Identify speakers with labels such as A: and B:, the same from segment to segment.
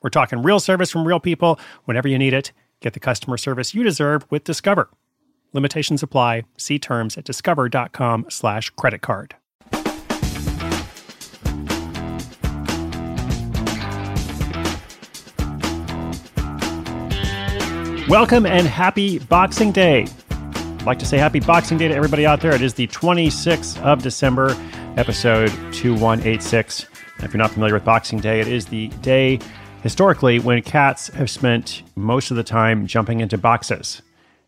A: We're talking real service from real people whenever you need it. Get the customer service you deserve with Discover. Limitations apply. See terms at discover.com slash credit card. Welcome and happy Boxing Day. I'd like to say happy Boxing Day to everybody out there. It is the 26th of December, episode 2186. If you're not familiar with Boxing Day, it is the day historically when cats have spent most of the time jumping into boxes.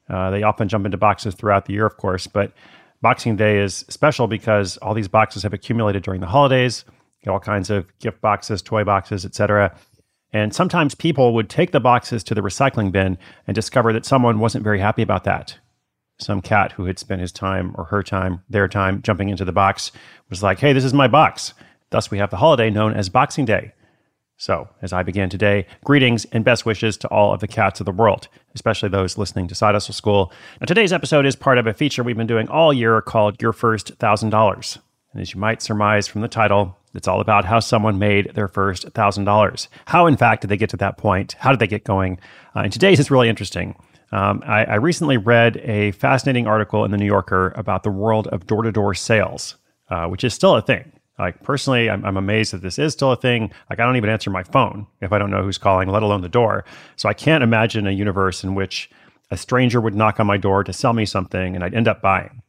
A: Uh, they often jump into boxes throughout the year, of course, but Boxing Day is special because all these boxes have accumulated during the holidays, all kinds of gift boxes, toy boxes, etc. And sometimes people would take the boxes to the recycling bin and discover that someone wasn't very happy about that. Some cat who had spent his time or her time, their time, jumping into the box was like, hey, this is my box. Thus, we have the holiday known as Boxing Day. So, as I begin today, greetings and best wishes to all of the cats of the world, especially those listening to Side Hustle School. Now, today's episode is part of a feature we've been doing all year called Your First $1,000. And as you might surmise from the title, it's all about how someone made their first $1,000. How, in fact, did they get to that point? How did they get going? Uh, and today's is really interesting. Um, I, I, recently read a fascinating article in the New Yorker about the world of door to door sales, uh, which is still a thing. Like, personally, I'm, I'm amazed that this is still a thing. Like, I don't even answer my phone if I don't know who's calling, let alone the door. So, I can't imagine a universe in which a stranger would knock on my door to sell me something and I'd end up buying.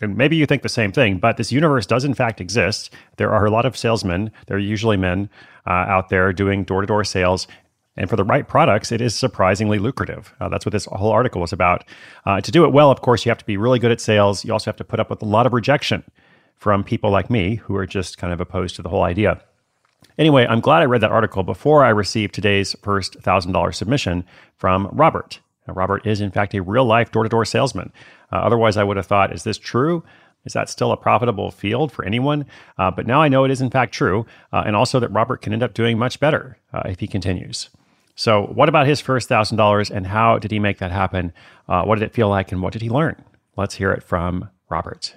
A: And maybe you think the same thing, but this universe does in fact exist. There are a lot of salesmen, they're usually men uh, out there doing door to door sales. And for the right products, it is surprisingly lucrative. Uh, that's what this whole article was about. Uh, to do it well, of course, you have to be really good at sales. You also have to put up with a lot of rejection from people like me who are just kind of opposed to the whole idea. Anyway, I'm glad I read that article before I received today's first $1,000 submission from Robert. Now, Robert is, in fact, a real life door to door salesman. Uh, otherwise, I would have thought, is this true? Is that still a profitable field for anyone? Uh, but now I know it is, in fact, true, uh, and also that Robert can end up doing much better uh, if he continues. So, what about his first $1,000 and how did he make that happen? Uh, what did it feel like and what did he learn? Let's hear it from Robert.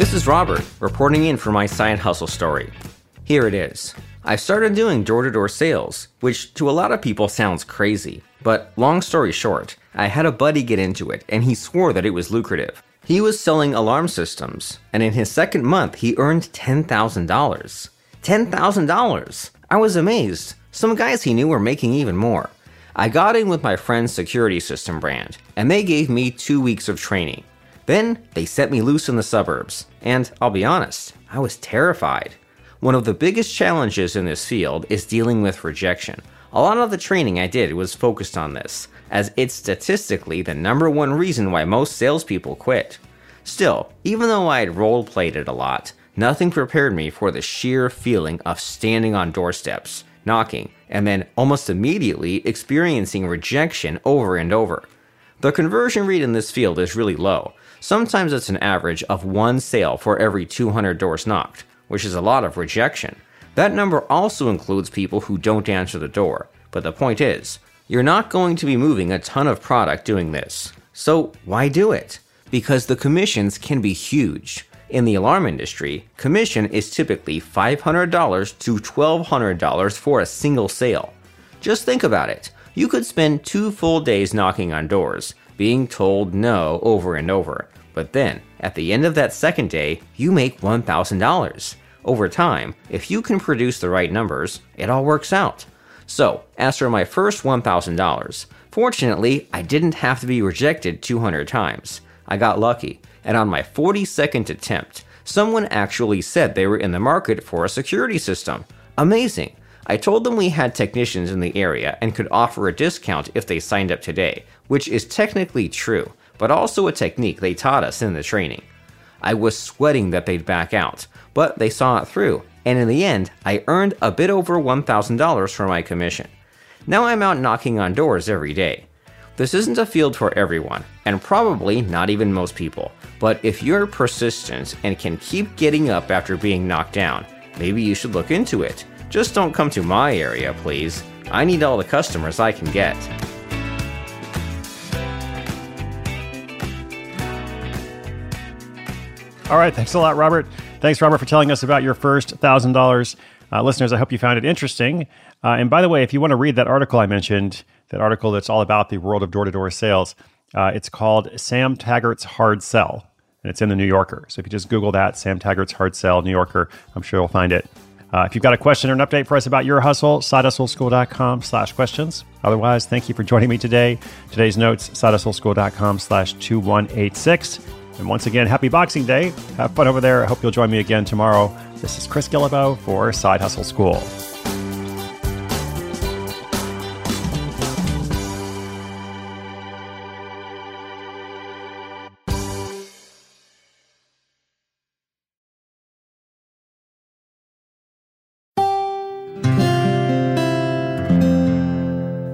B: This is Robert, reporting in for my side hustle story. Here it is. I started doing door to door sales, which to a lot of people sounds crazy. But long story short, I had a buddy get into it, and he swore that it was lucrative. He was selling alarm systems, and in his second month, he earned $10,000. $10,000! I was amazed. Some guys he knew were making even more. I got in with my friend's security system brand, and they gave me two weeks of training. Then they set me loose in the suburbs, and I'll be honest, I was terrified. One of the biggest challenges in this field is dealing with rejection. A lot of the training I did was focused on this, as it's statistically the number one reason why most salespeople quit. Still, even though I had role played it a lot, nothing prepared me for the sheer feeling of standing on doorsteps, knocking, and then almost immediately experiencing rejection over and over. The conversion rate in this field is really low. Sometimes it's an average of one sale for every 200 doors knocked, which is a lot of rejection. That number also includes people who don't answer the door. But the point is, you're not going to be moving a ton of product doing this. So why do it? Because the commissions can be huge. In the alarm industry, commission is typically $500 to $1,200 for a single sale. Just think about it. You could spend two full days knocking on doors, being told no over and over. But then, at the end of that second day, you make $1,000. Over time, if you can produce the right numbers, it all works out. So, as for my first $1,000, fortunately, I didn't have to be rejected 200 times. I got lucky, and on my 42nd attempt, someone actually said they were in the market for a security system. Amazing! I told them we had technicians in the area and could offer a discount if they signed up today, which is technically true, but also a technique they taught us in the training. I was sweating that they'd back out, but they saw it through, and in the end, I earned a bit over $1,000 for my commission. Now I'm out knocking on doors every day. This isn't a field for everyone, and probably not even most people, but if you're persistent and can keep getting up after being knocked down, maybe you should look into it. Just don't come to my area, please. I need all the customers I can get.
A: All right. Thanks a lot, Robert. Thanks, Robert, for telling us about your first $1,000. Uh, listeners, I hope you found it interesting. Uh, and by the way, if you want to read that article I mentioned, that article that's all about the world of door to door sales, uh, it's called Sam Taggart's Hard Sell, and it's in the New Yorker. So if you just Google that, Sam Taggart's Hard Sell, New Yorker, I'm sure you'll find it. Uh, if you've got a question or an update for us about your hustle, sidehustleschool.com slash questions. Otherwise, thank you for joining me today. Today's notes, sidehustleschool.com slash 2186. And once again, happy Boxing Day. Have fun over there. I hope you'll join me again tomorrow. This is Chris Guillebeau for Side Hustle School.